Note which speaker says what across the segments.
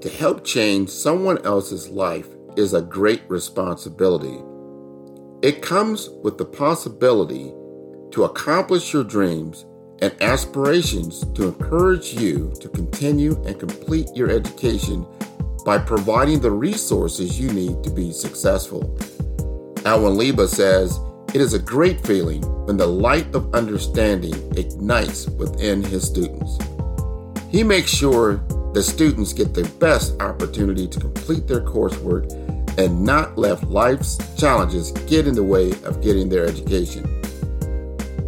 Speaker 1: to help change someone else's life is a great responsibility. It comes with the possibility to accomplish your dreams and aspirations to encourage you to continue and complete your education by providing the resources you need to be successful. Alwyn Leiba says, It is a great feeling when the light of understanding ignites within his students. He makes sure the students get the best opportunity to complete their coursework and not let life's challenges get in the way of getting their education.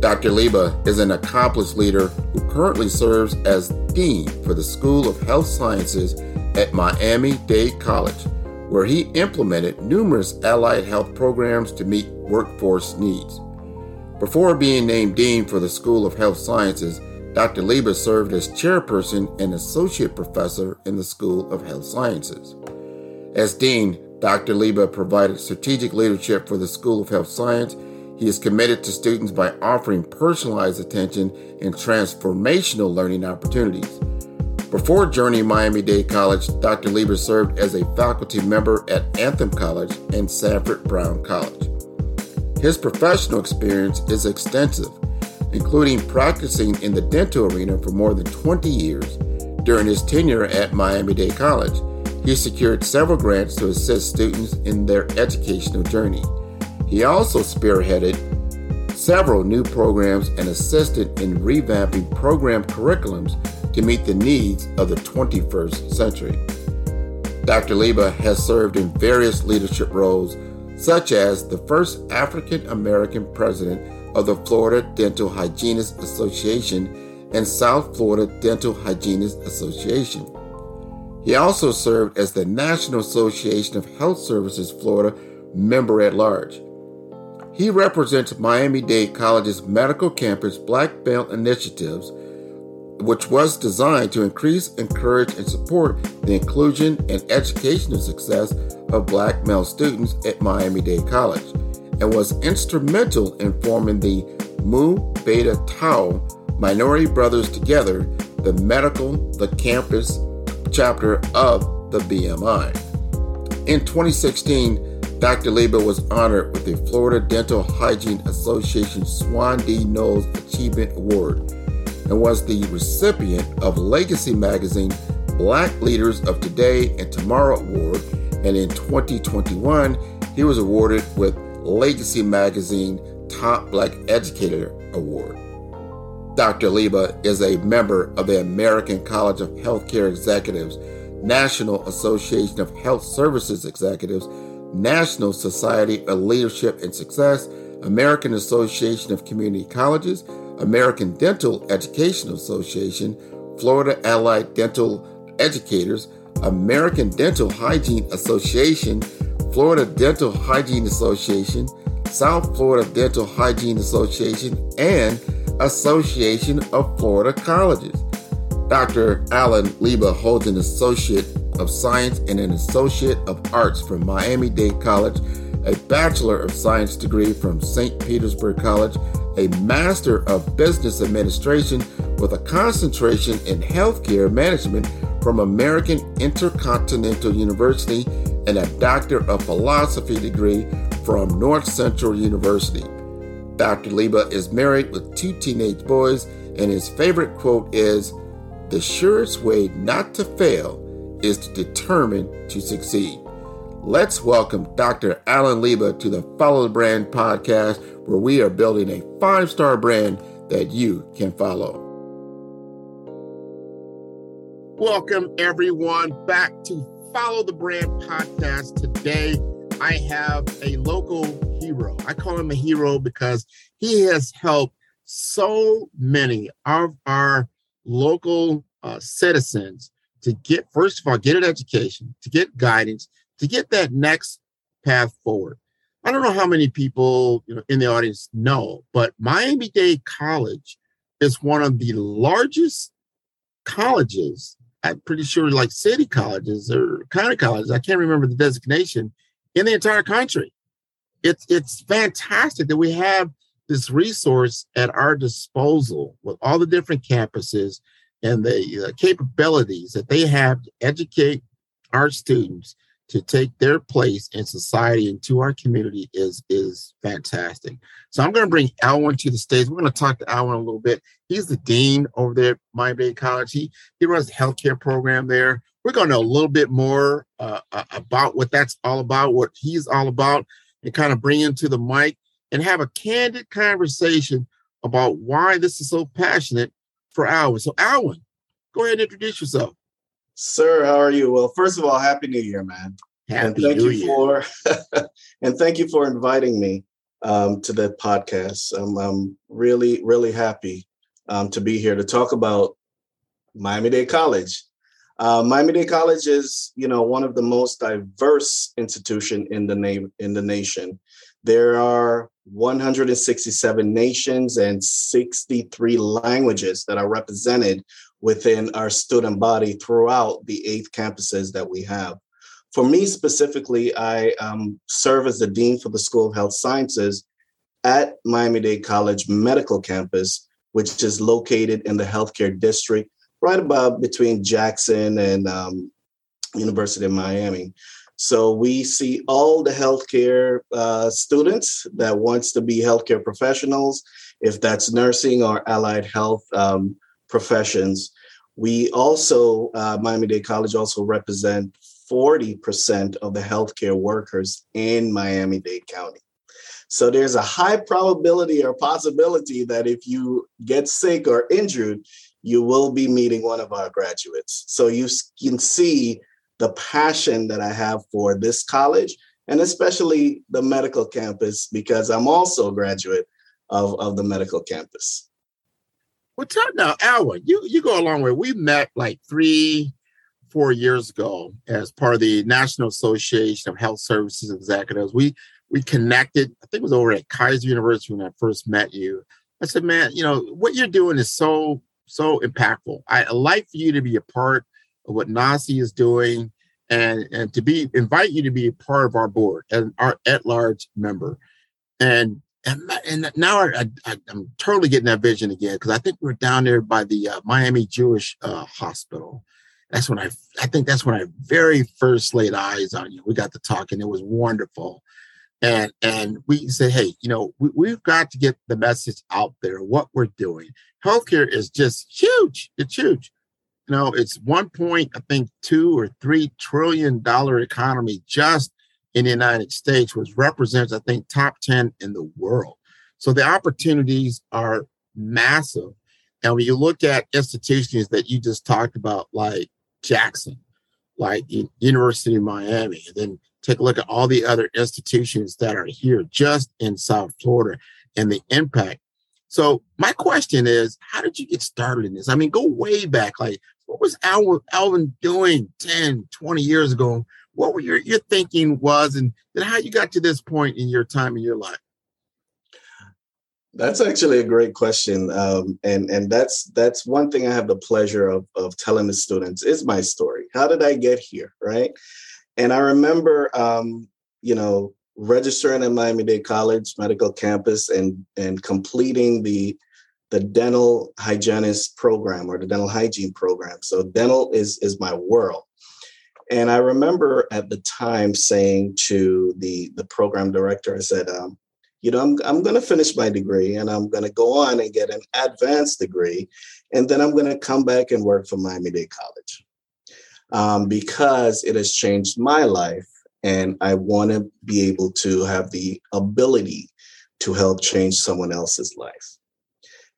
Speaker 1: Dr. Leiba is an accomplished leader who currently serves as Dean for the School of Health Sciences at Miami Dade College, where he implemented numerous allied health programs to meet workforce needs. Before being named Dean for the School of Health Sciences, Dr. Leiba served as chairperson and associate professor in the School of Health Sciences. As Dean, Dr. Leiba provided strategic leadership for the School of Health Science he is committed to students by offering personalized attention and transformational learning opportunities. Before joining Miami Dade College, Dr. Leiba served as a faculty member at Anthem College and Sanford Brown College. His professional experience is extensive, including practicing in the dental arena for more than 20 years. During his tenure at Miami Dade College, he secured several grants to assist students in their educational journey. He also spearheaded several new programs and assisted in revamping program curriculums to meet the needs of the 21st century. Dr. Leiba has served in various leadership roles, such as the first African American president of the Florida Dental Hygienists Association and South Florida Dental Hygienists Association. He also served as the National Association of Health Services Florida member at large. He represents Miami Dade College's medical campus Black Belt initiatives, which was designed to increase, encourage, and support the inclusion and educational success of black male students at Miami Dade College, and was instrumental in forming the Mu Beta Tau Minority Brothers Together, the medical, the campus chapter of the BMI. In 2016, Dr. Leiba was honored with the Florida Dental Hygiene Association Swan D. Knowles Achievement Award and was the recipient of Legacy Magazine Black Leaders of Today and Tomorrow Award. And in 2021, he was awarded with Legacy Magazine Top Black Educator Award. Dr. Leiba is a member of the American College of Healthcare Executives, National Association of Health Services Executives, National Society of Leadership and Success, American Association of Community Colleges, American Dental Education Association, Florida Allied Dental Educators, American Dental Hygiene Association, Florida Dental Hygiene Association, South Florida Dental Hygiene Association, and Association of Florida Colleges. Dr. Alwyn Leiba holds an associate of Science and an Associate of Arts from Miami Dade College, a Bachelor of Science degree from St. Petersburg College, a Master of Business Administration with a concentration in healthcare management from American Intercontinental University, and a Doctor of Philosophy degree from Northcentral University. Dr. Leiba is married with two teenage boys, and his favorite quote is The surest way not to fail is to determine to succeed. Let's welcome Dr. Alwyn Leiba to the Follow the Brand podcast, where we are building a five star brand that you can follow. Welcome, everyone, back to Follow the Brand podcast. Today, I have a local hero. I call him a hero because he has helped so many of our local uh, citizens to get, first of all, get an education, to get guidance, to get that next path forward. I don't know how many people you know, in the audience know, but Miami Dade College is one of the largest colleges. I'm pretty sure, like city colleges or county colleges. I can't remember the designation in the entire country. It's it's fantastic that we have this resource at our disposal with all the different campuses and the uh, capabilities that they have to educate our students to take their place in society and to our community is is fantastic. So I'm going to bring Alwyn to the stage. We're going to talk to Alwyn a little bit. He's the dean over there at Miami Dade College. He he runs the healthcare program there. We're going to know a little bit more uh, about what that's all about, what he's all about, and kind of bring him to the mic and have a candid conversation about why this is so passionate for Alwyn. So Alwyn, go ahead and introduce yourself.
Speaker 2: Sir, how are you? Well, first of all, happy New Year, man.
Speaker 1: Happy
Speaker 2: and thank
Speaker 1: New
Speaker 2: you
Speaker 1: Year.
Speaker 2: for and thank you for inviting me um, to the podcast. I'm, I'm really, really happy um, to be here to talk about Miami Dade College. Uh, Miami Dade College is, you know, one of the most diverse institution in the name in the nation. There are 167 nations and 63 languages that are represented within our student body throughout the eight campuses that we have. For me specifically, I um, serve as the Dean for the School of Health Sciences at Miami Dade College Medical Campus, which is located in the healthcare district, right about between Jackson and um, University of Miami. So we see all the healthcare uh, students that wants to be healthcare professionals, if that's nursing or allied health um, professions. We also, uh, Miami Dade College also represent 40% of the healthcare workers in Miami Dade County. So there's a high probability or possibility that if you get sick or injured, you will be meeting one of our graduates. So you can see the passion that I have for this college and especially the medical campus because I'm also a graduate of, of the medical campus.
Speaker 1: Well, tell now, Alwyn, you you go a long way. We met like three, four years ago as part of the National Association of Health Services Executives. We we connected. I think it was over at Keiser University when I first met you. I said, man, you know what you're doing is so so impactful. I like for you to be a part of what NAHSE is doing, and and to be invite you to be a part of our board and our at large member. And and, and now I, am totally getting that vision again because I think we are down there by the uh, Miami Jewish uh, Hospital. That's when I, I think that's when I very first laid eyes on you. We got to talk and it was wonderful. And and we said, hey, you know, we, we've got to get the message out there, what we're doing. Healthcare is just huge. It's huge. You know, it's one point, I think, two or three trillion dollar economy just in the United States, which represents, I think, top 10 in the world. So the opportunities are massive. And when you look at institutions that you just talked about, like Jackson, like University of Miami, and then take a look at all the other institutions that are here just in South Florida and the impact. So my question is, how did you get started in this? I mean, go way back. Like, what was Alwyn doing 10, 20 years ago what were your, your thinking was and then how you got to this point in your time in your life
Speaker 2: That's actually a great question, um, and and that's that's one thing I have the pleasure of of telling the students is my story. How did I get here, right? And I remember, um, you know, registering at Miami Dade College Medical Campus and and completing the the dental hygienist program or the dental hygiene program. So dental is is my world. And I remember at the time saying to the the program director, I said, um, you know, I'm I'm going to finish my degree and I'm going to go on and get an advanced degree, and then I'm going to come back and work for Miami Dade College um, because it has changed my life, and I want to be able to have the ability to help change someone else's life.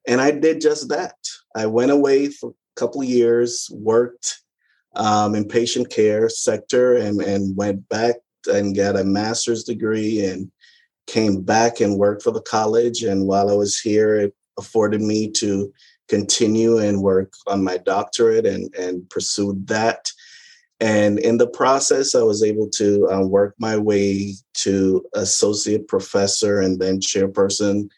Speaker 2: And I did just that. I went away for a couple years, worked um, in patient care sector, and and went back and got a master's degree and came back and worked for the college. And while I was here, it afforded me to continue and work on my doctorate and and pursued that. And in the process, I was able to uh, work my way to associate professor and then chairperson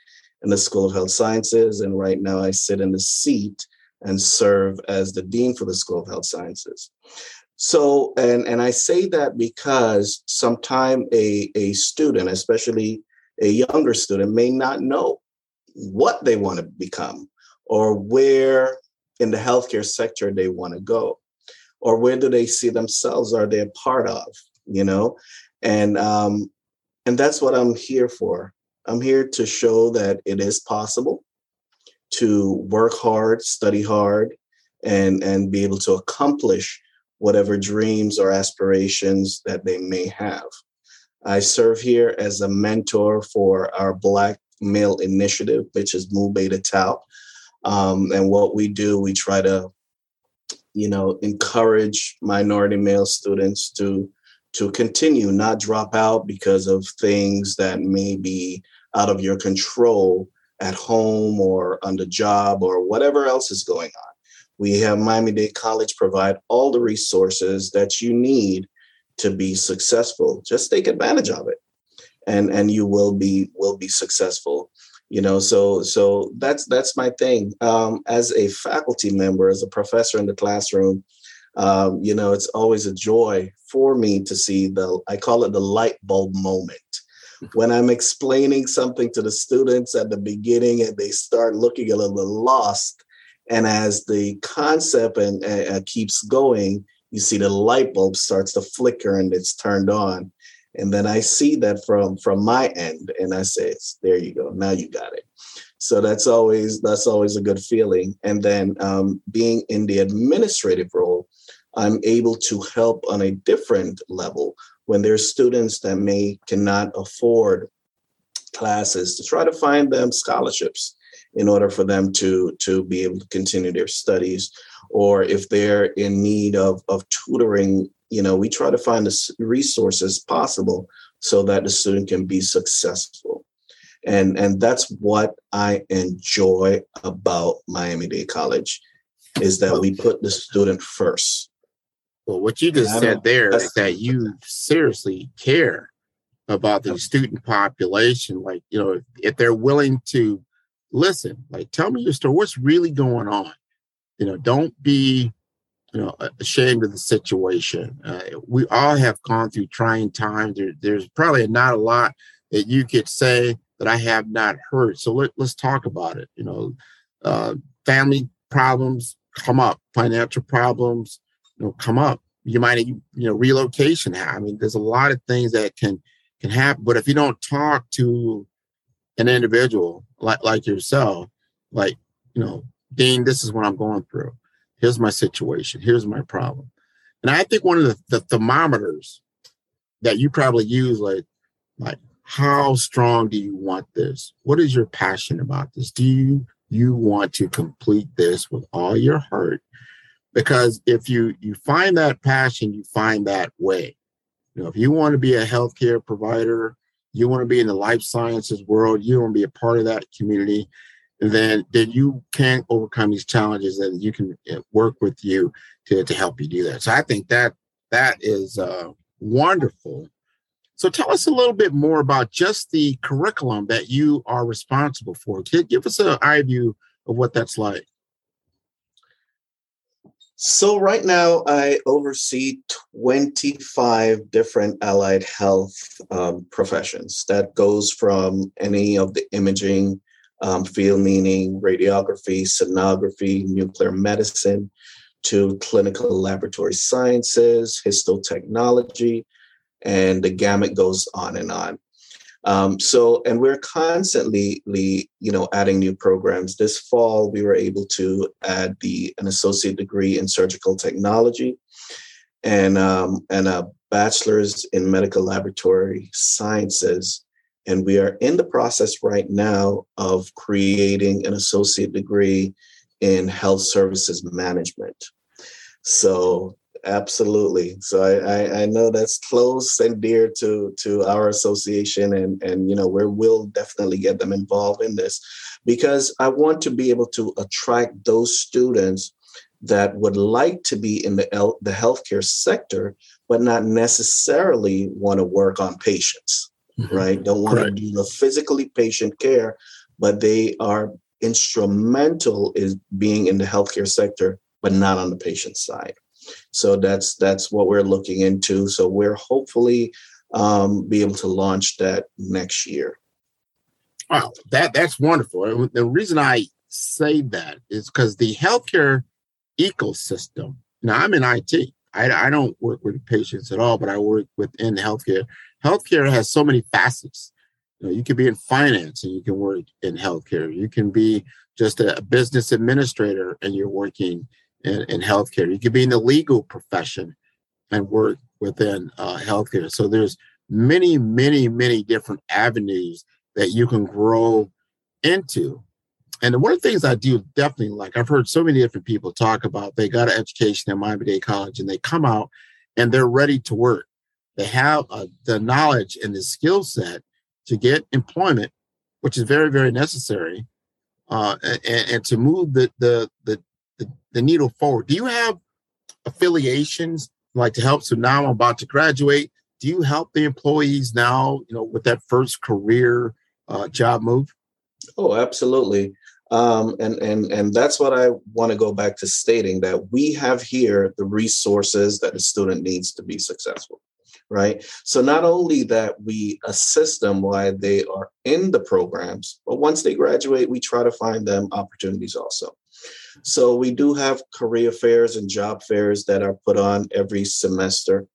Speaker 2: in the School of Health Sciences. And right now I sit in the seat and serve as the Dean for the School of Health Sciences. So, and, and I say that because sometime a, a student, especially a younger student, may not know what they want to become or where in the healthcare sector they want to go or where do they see themselves are they a part of you know? And um and that's what i'm here for. I'm here to show that it is possible to work hard, study hard, and, and be able to accomplish whatever dreams or aspirations that they may have. I serve here as a mentor for our Black Male Initiative, which is Mu Beta Tau. Um, and what we do, we try to, you know, encourage minority male students to to continue, not drop out because of things that may be out of your control at home or on the job or whatever else is going on. We have Miami Dade College provide all the resources that you need to be successful. Just take advantage of it. And and you will be will be successful. You know, so so that's that's my thing. Um, as a faculty member, as a professor in the classroom, um, you know, it's always a joy for me to see the I call it the light bulb moment when I'm explaining something to the students at the beginning and they start looking a little lost, and as the concept and uh, keeps going, you see the light bulb starts to flicker and it's turned on. And then I see that from from my end, and I say, "There you go. Now you got it." So that's always that's always a good feeling. And then um, being in the administrative role, I'm able to help on a different level when there's students that may cannot afford classes to try to find them scholarships in order for them to to be able to continue their studies. Or if they're in need of of tutoring you know we try to find the resources possible so that the student can be successful. And and that's what i enjoy about miami-dade college is that we put the student first
Speaker 1: well, what you just said there is that you seriously care about the student population. Like, you know, if, if they're willing to listen, like, tell me your story. What's really going on? You know, don't be, you know, ashamed of the situation. Uh, we all have gone through trying times. There, there's probably not a lot that you could say that I have not heard. So let, let's talk about it. You know, uh, family problems come up, financial problems, know come up. You might you know relocation i mean there's a lot of things that can can happen but if you don't talk to an individual like like yourself like you know dean this is what i'm going through. Here's my situation. Here's my problem. And i think one of the, the thermometers that you probably use like like how strong do you want this? What is your passion about this? Do you you want to complete this with all your heart because if you you find that passion you find that way you know if you want to be a healthcare provider you want to be in the life sciences world you want to be a part of that community then then you can overcome these challenges and you can uh, work with you to, to help you do that so i think that that is uh, wonderful So tell us a little bit more about just the curriculum that you are responsible for. Give us an eye view of what that's like.
Speaker 2: So right now, I oversee 25 different allied health um, professions. That goes from any of the imaging um, field, meaning radiography, sonography, nuclear medicine, to clinical laboratory sciences, histotechnology, and the gamut goes on and on. Um, so, and we're constantly, you know, adding new programs. This fall, we were able to add the an associate degree in surgical technology, and um, and a bachelor's in medical laboratory sciences. And we are in the process right now of creating an associate degree in health services management. So absolutely. So I, I, I, know that's close and dear to to our association, and and you know we will definitely get them involved in this because I want to be able to attract those students that would like to be in the the healthcare sector, but not necessarily want to work on patients, mm-hmm. right? Don't want Correct. to do the physically patient care, but they are instrumental is being in the healthcare sector, but not on the patient side. So that's that's what we're looking into. So we're hopefully um, be able to launch that next year.
Speaker 1: Wow, that that's wonderful. The reason I say that is because the healthcare ecosystem. Now I'm in IT. I, I don't work with patients at all, but I work within healthcare. Healthcare has so many facets. You, know, you can be in finance and you can work in healthcare. You can be just a business administrator and you're working in, in healthcare. You could be in the legal profession and work within uh, healthcare. So there's many, many, many different avenues that you can grow into. And one of the things I do definitely like, I've heard so many different people talk about they got an education at Miami Dade College and they come out and they're ready to work. They have uh, the knowledge and the skill set to get employment, which is very, very necessary, uh, and, and, to move the, the, the, the, the needle forward. Do you have affiliations like to help? So now I'm about to graduate. Do you help the employees now, you know, with that first career uh, job move?
Speaker 2: Oh, absolutely. Um, and and and that's what I want to go back to stating that we have here the resources that a student needs to be successful, right? So not only that we assist them while they are in the programs, but once they graduate, we try to find them opportunities also. So we do have career fairs and job fairs that are put on every semester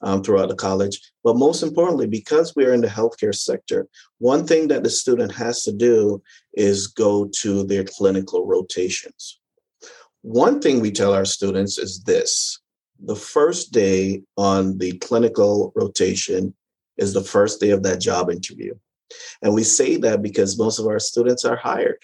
Speaker 2: um, throughout the college. But most importantly, because we're in the healthcare sector, one thing that the student has to do is go to their clinical rotations. One thing we tell our students is this the first day on the clinical rotation is the first day of that job interview. And we say that because most of our students are hired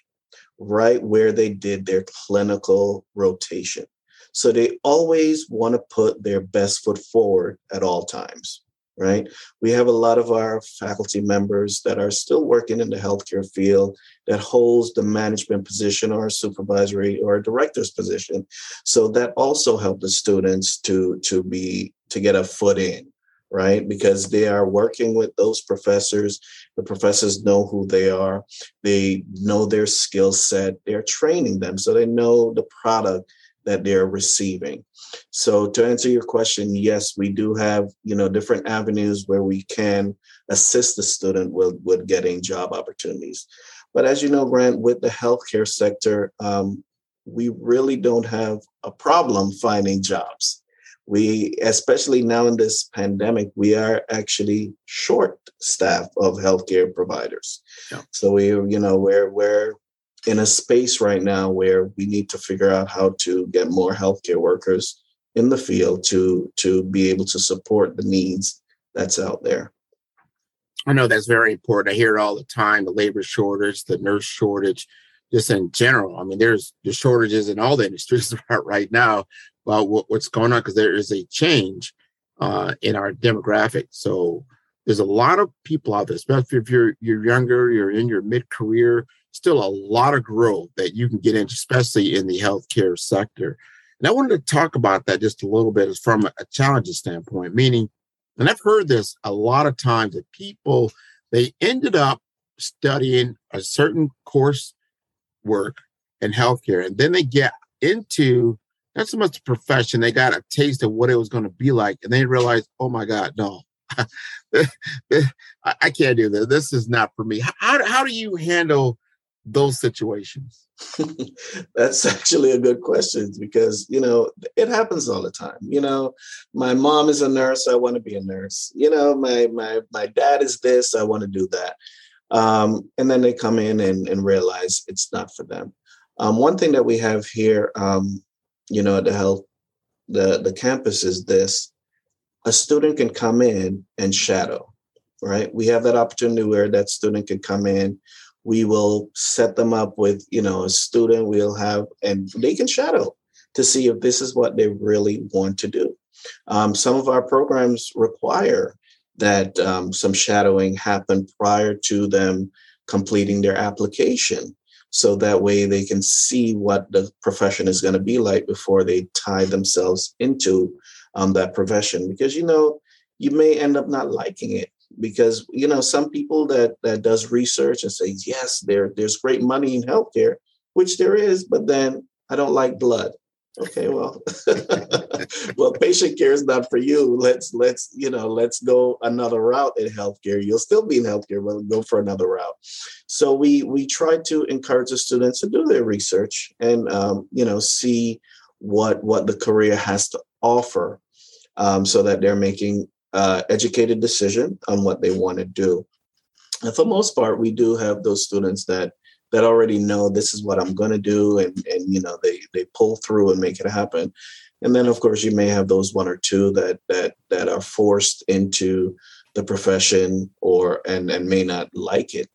Speaker 2: right where they did their clinical rotation. So they always want to put their best foot forward at all times, right? We have a lot of our faculty members that are still working in the healthcare field that holds the management position or supervisory or director's position. So that also helps the students to to be to get a foot in, right? Because they are working with those professors. The professors know who they are, they know their skill set, they're training them so they know the product that they're receiving. So to answer your question, yes, we do have, you know, different avenues where we can assist the student with, with getting job opportunities. But as you know, Grant, with the healthcare sector, um, we really don't have a problem finding jobs we especially now in this pandemic we are actually short staff of healthcare providers yeah. so we you know we're we're in a space right now where we need to figure out how to get more healthcare workers in the field to to be able to support the needs that's out there
Speaker 1: i know that's very important i hear it all the time the labor shortage the nurse shortage just in general i mean there's the shortages in all the industries right now what, what's going on because there is a change uh, in our demographic. So there's a lot of people out there, especially if you're you're younger, you're in your mid career. Still a lot of growth that you can get into, especially in the healthcare sector. And I wanted to talk about that just a little bit, from a challenges standpoint, meaning And I've heard this a lot of times that people, they ended up studying a certain course work in healthcare, and then they get into not so much the profession, they got a taste of what it was going to be like, and they realize, oh my God, no, I can't do this. This is not for me. How, how do you handle those situations?
Speaker 2: That's actually a good question because, you know, it happens all the time. You know, my mom is a nurse, I want to be a nurse. You know, my my my dad is this, I want to do that. Um, and then they come in and, and realize it's not for them. Um, one thing that we have here, um, you know, at the health, the, the campus is this, a student can come in and shadow, right? We have that opportunity where that student can come in, we will set them up with, you know, a student we'll have, and they can shadow to see if this is what they really want to do. Um, some of our programs require that um, some shadowing happen prior to them completing their application so that way they can see what the profession is going to be like before they tie themselves into um, that profession because you know you may end up not liking it because you know some people that that does research and says yes there there's great money in healthcare which there is but then i don't like blood. Okay well well patient care is not for you. Let's let's you know let's go another route in healthcare. You'll still be in healthcare but go for another route. So we we try to encourage the students to do their research and um, you know see what what the career has to offer um, so that they're making uh, educated decision on what they want to do and for most part we do have those students that that already know this is what I'm going to do, and and you know they they pull through and make it happen. And then of course you may have those one or two that that that are forced into the profession or and and may not like it,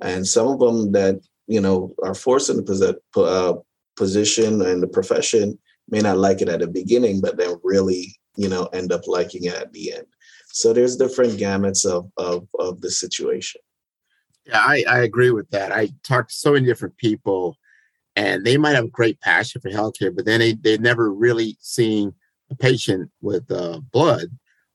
Speaker 2: and some of them that you know are forced into the uh, position and the profession may not like it at the beginning, but then really you know end up liking it at the end. So there's different gamuts of of of the situation.
Speaker 1: Yeah, I, I agree with that. I talked to so many different people, and they might have a great passion for healthcare, but then they they never really seen a patient with uh, blood,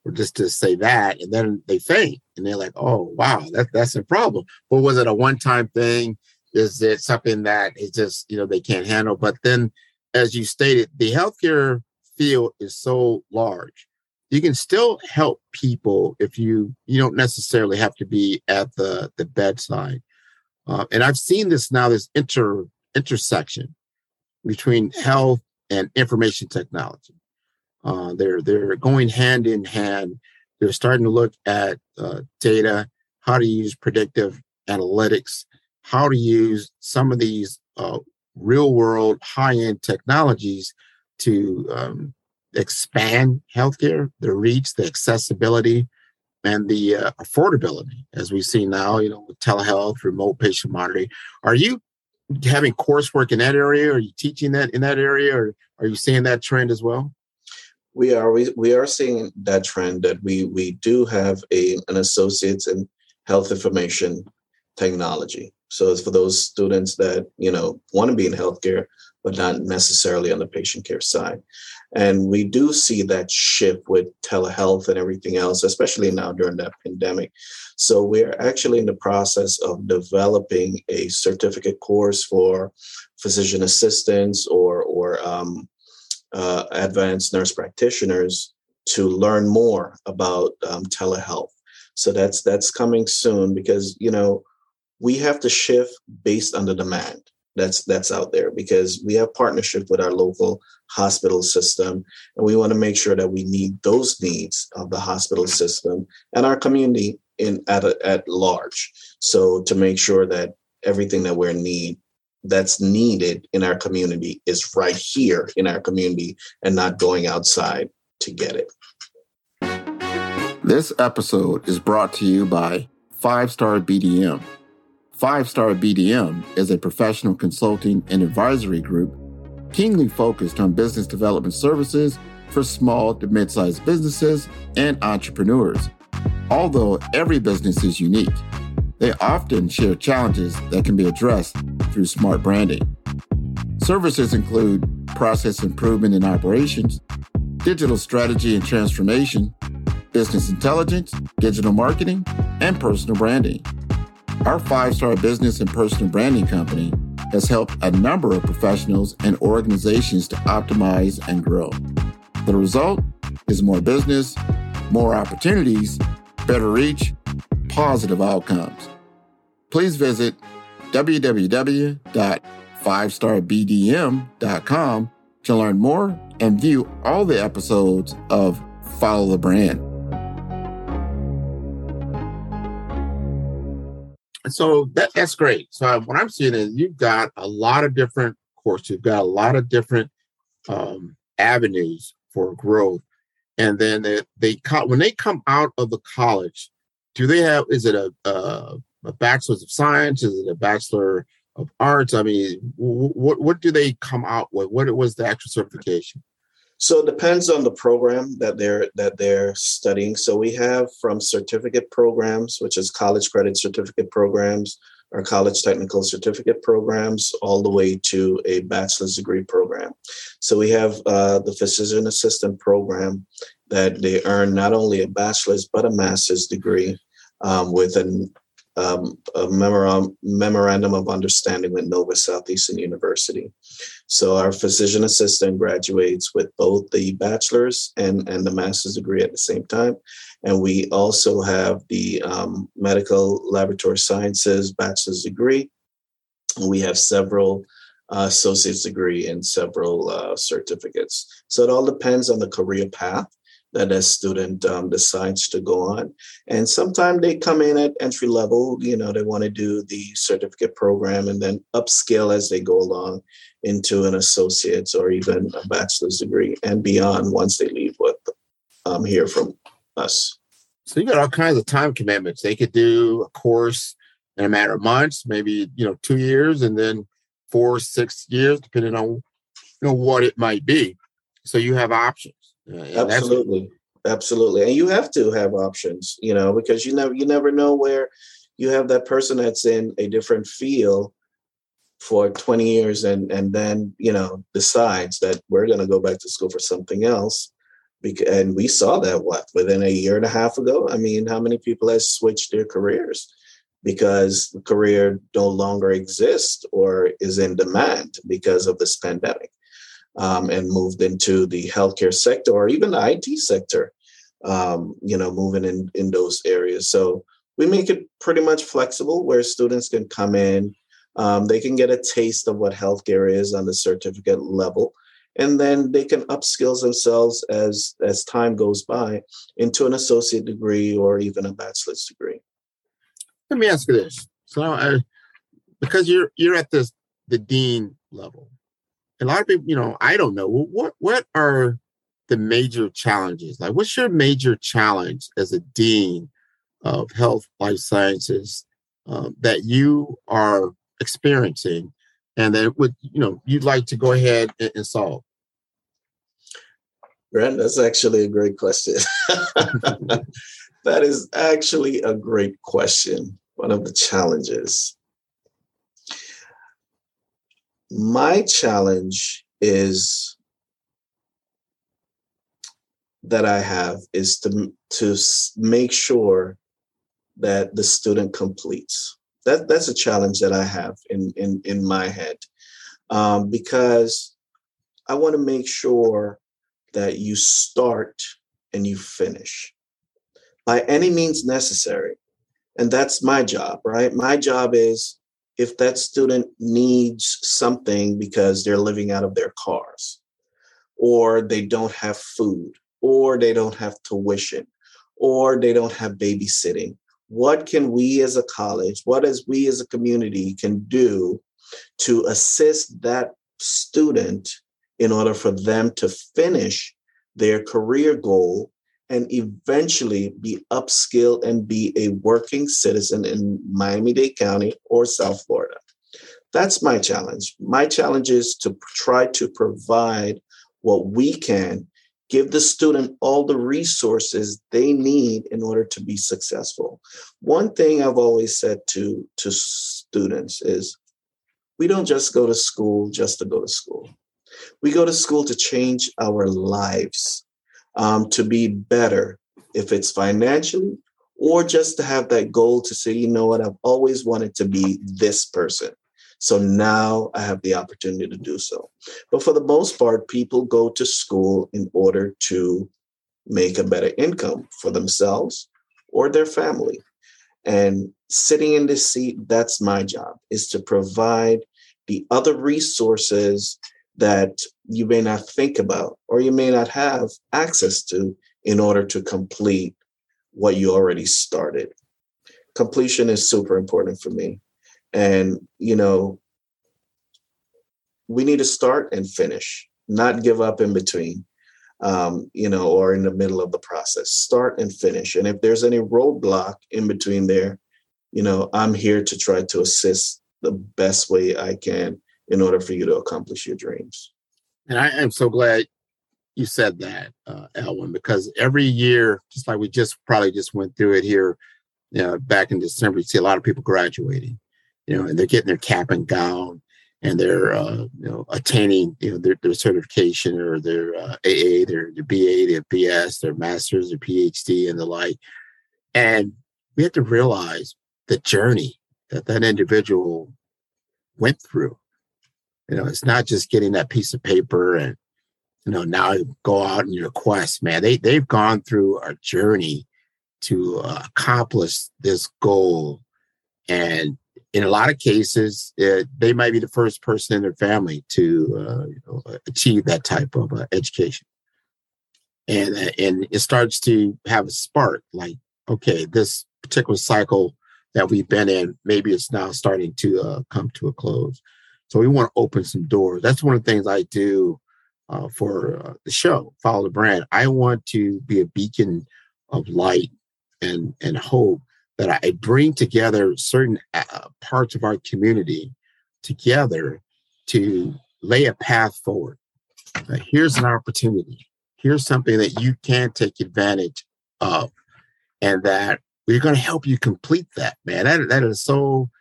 Speaker 1: or just to say that, and then they faint, and they're like, "Oh, wow, that that's a problem." But was it a one time thing? Is it something that is just you know they can't handle? But then, as you stated, the healthcare field is so large you can still help people if you you don't necessarily have to be at the the bedside. Uh, and i've seen this now this inter intersection between health and information technology. Uh, they're they're going hand in hand. They're starting to look at uh, data how to use predictive analytics how to use some of these uh, real world high end technologies to um, expand healthcare, the reach, the accessibility, and the uh, affordability, as we see now, you know, with telehealth, remote patient monitoring. Are you having coursework in that area? Are you teaching that in that area, or are you seeing that trend as well?
Speaker 2: We are we, we are seeing that trend that we we do have a an associates in health information technology. So it's for those students that you know want to be in healthcare, but not necessarily on the patient care side. And we do see that shift with telehealth and everything else, especially now during that pandemic. So we're actually in the process of developing a certificate course for physician assistants or, or um, uh, advanced nurse practitioners to learn more about um, telehealth. So that's that's coming soon because you know we have to shift based on the demand that's that's out there because we have partnership with our local hospital system and we want to make sure that we meet those needs of the hospital system and our community in at a, at large. So to make sure that everything that we're need that's needed in our community is right here in our community and not going outside to get it.
Speaker 1: This episode is brought to you by five star bdm Five Star BDM is a professional consulting and advisory group keenly focused on business development services for small to mid sized businesses and entrepreneurs. Although every business is unique, they often share challenges that can be addressed through smart branding. Services include process improvement in operations, digital strategy and transformation, business intelligence, digital marketing, and personal branding. Our five star business and personal branding company has helped a number of professionals and organizations to optimize and grow. The result is more business, more opportunities, better reach, positive outcomes. Please visit www.fivestarbdm.com to learn more and view all the episodes of Follow the Brand. So that, that's great. So what I'm seeing is you've got a lot of different courses, you've got a lot of different um, avenues for growth. And then they, they when they come out of the college, do they have is it a, a, a bachelor's of science? Is it a bachelor of arts? I mean, what what do they come out with? What was the actual certification?
Speaker 2: So it depends on the program that they're that they're studying. So we have from certificate programs, which is college credit certificate programs, or college technical certificate programs, all the way to a bachelor's degree program. So we have uh, the physician assistant program that they earn not only a bachelor's but a master's degree um, with an um, a memorandum, memorandum of understanding with Nova Southeastern University. So our physician assistant graduates with both the bachelor's and, and the master's degree at the same time. And we also have the um, medical laboratory sciences bachelor's degree. We have several uh, associate's degree and several uh, certificates. So it all depends on the career path that a student um, decides to go on. And sometimes they come in at entry level, you know, they want to do the certificate program and then upscale as they go along into an associate's or even a bachelor's degree and beyond once they leave what um, hear from us.
Speaker 1: So you got all kinds of time commitments. They could do a course in a matter of months, maybe you know two years, and then four, six years, depending on you know what it might be. So you have options.
Speaker 2: Absolutely. Absolutely. And you have to have options, you know, because you never you never know where you have that person that's in a different field for 20 years and and then, you know, decides that we're going to go back to school for something else. And we saw that what within a year and a half ago. I mean, how many people have switched their careers because the career no longer exists or is in demand because of this pandemic? Um, and moved into the healthcare sector or even the IT sector, um, you know, moving in, in those areas. So we make it pretty much flexible where students can come in, um, they can get a taste of what healthcare is on the certificate level, and then they can upskill themselves as as time goes by into an associate degree or even a bachelor's degree.
Speaker 1: Let me ask you this: so, uh, because you're you're at this the dean level, a lot of people, you know, I don't know what what are the major challenges. Like, what's your major challenge as a dean of health life sciences um, that you are experiencing, and that would you know you'd like to go ahead and, and solve?
Speaker 2: Grant, that's actually a great question. that is actually a great question. One of the challenges. My challenge is that I have is to to make sure that the student completes. That that's a challenge that I have in in in my head um, because I want to make sure that you start and you finish by any means necessary, and that's my job. Right, my job is if that student needs something because they're living out of their cars, or they don't have food, or they don't have tuition, or they don't have babysitting, what can we as a college, what as we as a community can do to assist that student in order for them to finish their career goal and eventually be upskilled and be a working citizen in Miami Dade County or South Florida. That's my challenge. My challenge is to try to provide what we can, give the student all the resources they need in order to be successful. One thing I've always said to, to students is we don't just go to school just to go to school. We go to school to change our lives um, to be better if it's financially or just to have that goal to say, you know what, I've always wanted to be this person. So now I have the opportunity to do so. But for the most part, people go to school in order to make a better income for themselves or their family. And sitting in this seat, that's my job, is to provide the other resources that you may not think about or you may not have access to in order to complete what you already started. Completion is super important for me. And, you know, we need to start and finish, not give up in between, um, you know, or in the middle of the process. Start and finish. And if there's any roadblock in between there, you know, I'm here to try to assist the best way I can in order for you to accomplish your dreams.
Speaker 1: And I am so glad you said that, uh, Alwyn, because every year, just like we just probably just went through it here, you know, back in December, you see a lot of people graduating, you know, and they're getting their cap and gown and they're, uh, you know, attaining, you know, their, their certification or their uh, AA, their, their BA, their BS, their master's, their PhD, and the like. And we have to realize the journey that that individual went through. You know, it's not just getting that piece of paper and you know, now go out your quest, man. They they've gone through a journey to uh, accomplish this goal, and in a lot of cases, it, they might be the first person in their family to uh, you know, achieve that type of uh, education, and uh, and it starts to have a spark. Like, okay, this particular cycle that we've been in, maybe it's now starting to uh, come to a close. So we want to open some doors. That's one of the things I do uh, for uh, the show, Follow the Brand. I want to be a beacon of light and, and hope that I bring together certain uh, parts of our community together to lay a path forward. Here's an opportunity. Here's something that you can take advantage of, and that we're going to help you complete that, man. That, that is so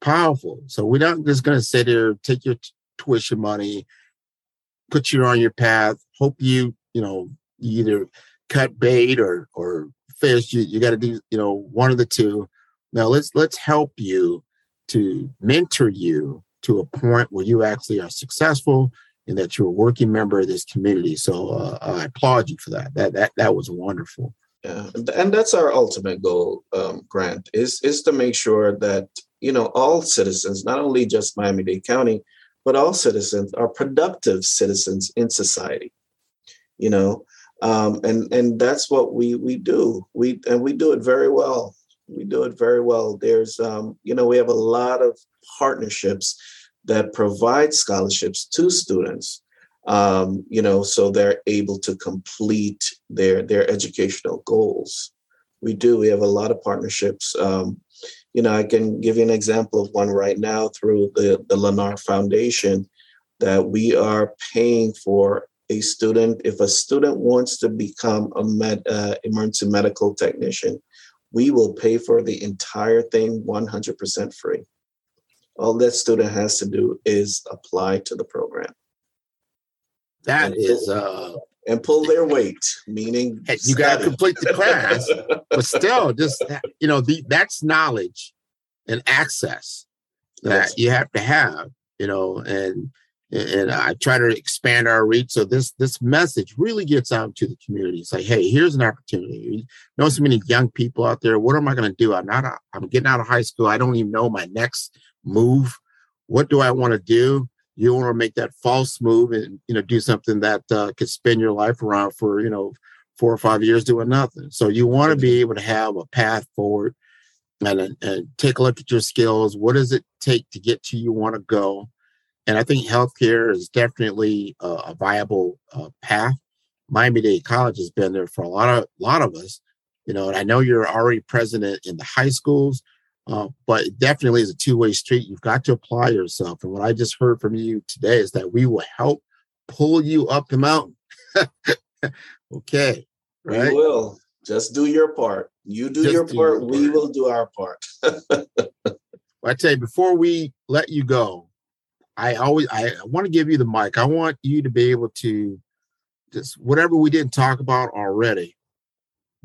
Speaker 1: powerful. So we're not just going to sit here, take your t- tuition money, put you on your path, hope you, you know, either cut bait or or fish. You you got to do, you know, one of the two. Now let's let's help you to mentor you to a point where you actually are successful and that you're a working member of this community. So uh, I applaud you for that. That that that was wonderful.
Speaker 2: Yeah, and that's our ultimate goal, um, Grant, is is to make sure that you know all citizens, not only just Miami Dade County, but all citizens are productive citizens in society. You know, um, and and that's what we we do. We and we do it very well. We do it very well. There's um, you know we have a lot of partnerships that provide scholarships to students. Um, you know, so they're able to complete their their educational goals. We do. We have a lot of partnerships. Um, you know, I can give you an example of one right now through the, the Lennar Foundation that we are paying for a student. If a student wants to become a med, uh, emergency medical technician, we will pay for the entire thing 100% free. All that student has to do is apply to the program.
Speaker 1: That and is uh
Speaker 2: and pull their weight, meaning
Speaker 1: you got to complete the class, but still, just you know, the that's knowledge and access that you have to have, you know, and and I try to expand our reach so this this message really gets out to the community. It's like, hey, here's an opportunity. You know, so many young people out there. What am I going to do? I'm not. I'm getting out of high school. I don't even know my next move. What do I want to do? You want to make that false move and you know do something that uh, could spin your life around for you know four or five years doing nothing. So you want to be able to have a path forward and, and take a look at your skills. What does it take to get to you want to go? And I think healthcare is definitely a, a viable uh, path. Miami Dade College has been there for a lot of lot of us, you know. And I know you're already president in the high schools, uh, but it definitely is a two way street. You've got to apply yourself. And what I just heard from you today is that we will help pull you up the mountain. okay,
Speaker 2: right? We will. Just do your part. You do Just your do part. Your we part. will do our part.
Speaker 1: I tell you, before we let you go, I always I want to give you the mic. I want you to be able to just whatever we didn't talk about already,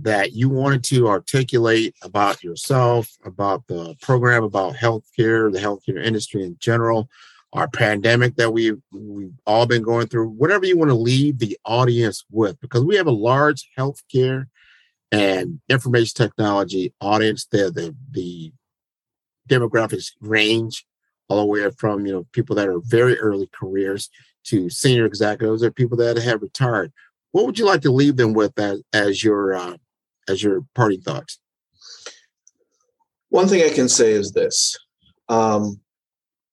Speaker 1: that you wanted to articulate about yourself, about the program, about healthcare, the healthcare industry in general, our pandemic that we've, we've all been going through, whatever you want to leave the audience with, because we have a large healthcare and information technology audience there, the, the demographics range all the way from, you know, people that are very early careers to senior executives or people that have retired. What would you like to leave them with as, as your uh, as your parting thoughts?
Speaker 2: One thing I can say is this, um,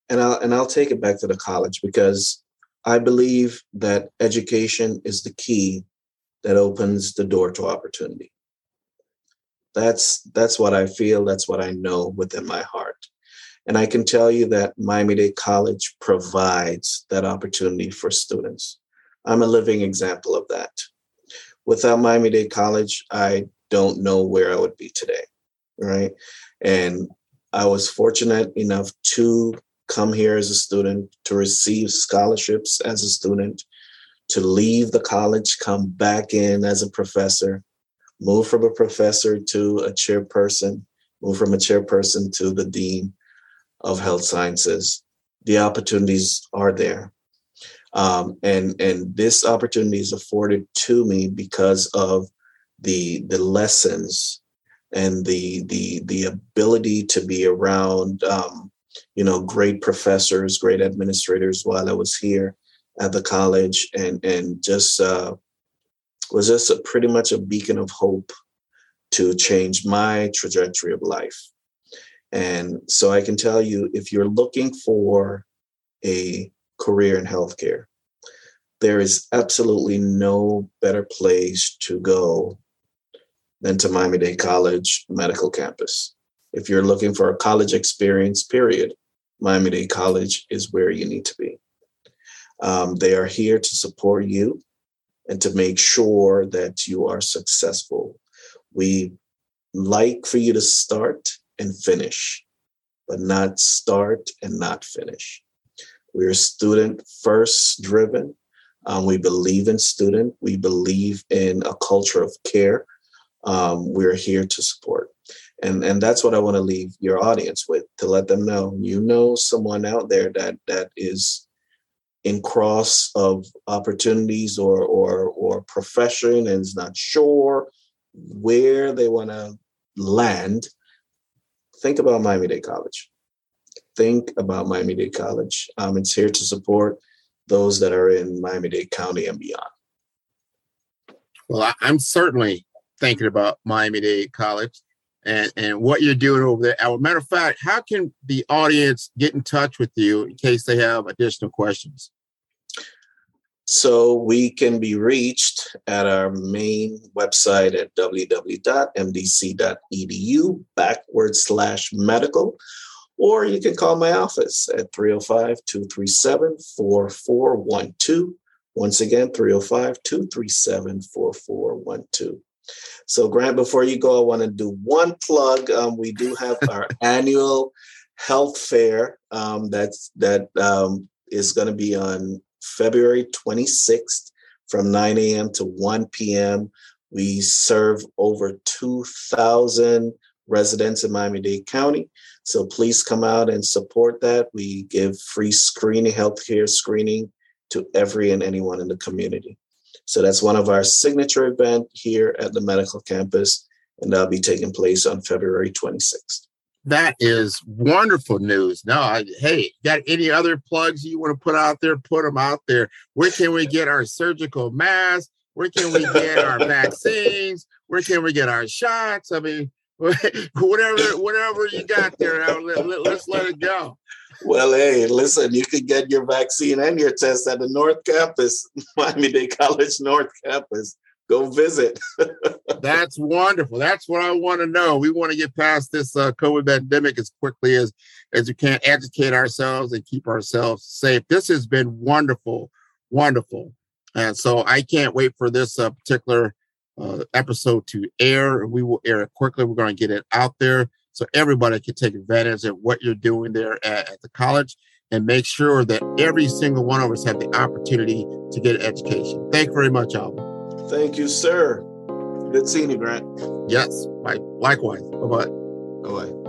Speaker 2: and I'll and I'll take it back to the college because I believe that education is the key that opens the door to opportunity. That's that's what I feel. That's what I know within my heart. And I can tell you that Miami Dade College provides that opportunity for students. I'm a living example of that. Without Miami Dade College, I don't know where I would be today. Right. And I was fortunate enough to come here as a student, to receive scholarships as a student, to leave the college, come back in as a professor, move from a professor to a chairperson, move from a chairperson to the dean of health sciences. The opportunities are there. Um, and and this opportunity is afforded to me because of the the lessons and the the the ability to be around um, you know great professors great administrators while i was here at the college and and just uh, was just a, pretty much a beacon of hope to change my trajectory of life. And so i can tell you if you're looking for a career in healthcare there is absolutely no better place to go than to Miami Dade College Medical Campus. If you're looking for a college experience, period, Miami Dade College is where you need to be. Um, they are here to support you and to make sure that you are successful. We like for you to start and finish, but not start and not finish. We're student first driven. Um, we believe in student. We believe in a culture of care um, we're here to support. And, and that's what I want to leave your audience with to let them know you know someone out there that that is in cross of opportunities or or or profession and is not sure where they want to land, think about Miami Dade College. Think about Miami Dade College. Um, it's here to support those that are in Miami Dade County and beyond.
Speaker 1: Well, I'm certainly thinking about Miami Dade College and, and what you're doing over there. As a matter of fact, how can the audience get in touch with you in case they have additional questions?
Speaker 2: So we can be reached at our main website at www.mdc.edu backward slash medical, or you can call my office at 305 237 4412. Once again, 305 237 4412. So, Grant, before you go, I want to do one plug. Um, we do have our annual health fair um, that's that um, is going to be on February 26th from 9 a.m. to 1 p.m. We serve over 2,000 residents in Miami Dade County. So please come out and support that. We give free screening, healthcare screening to every and anyone in the community. So that's one of our signature event here at the medical campus, and that'll be taking place on February 26th.
Speaker 1: That is wonderful news. Now, I, hey, got any other plugs you want to put out there? Put them out there. Where can we get our surgical masks? Where can we get our vaccines? Where can we get our shots? I mean, whatever, whatever you got there, let, let, let's let it go.
Speaker 2: Well, hey, listen, you can get your vaccine and your test at the North Campus, Miami Dade College North Campus. Go visit.
Speaker 1: That's wonderful. That's what I want to know. We want to get past this uh, COVID pandemic as quickly as as we can, educate ourselves and keep ourselves safe. This has been wonderful, wonderful, and so I can't wait for this uh, particular uh, episode to air. We will air it quickly. We're going to get it out there so everybody can take advantage of what you're doing there at, at the college and make sure that every single one of us have the opportunity to get an education. Thank you very much, Alvin.
Speaker 2: Thank you, sir. Good seeing you, Grant.
Speaker 1: Yes. Likewise. Bye bye.
Speaker 2: Bye bye.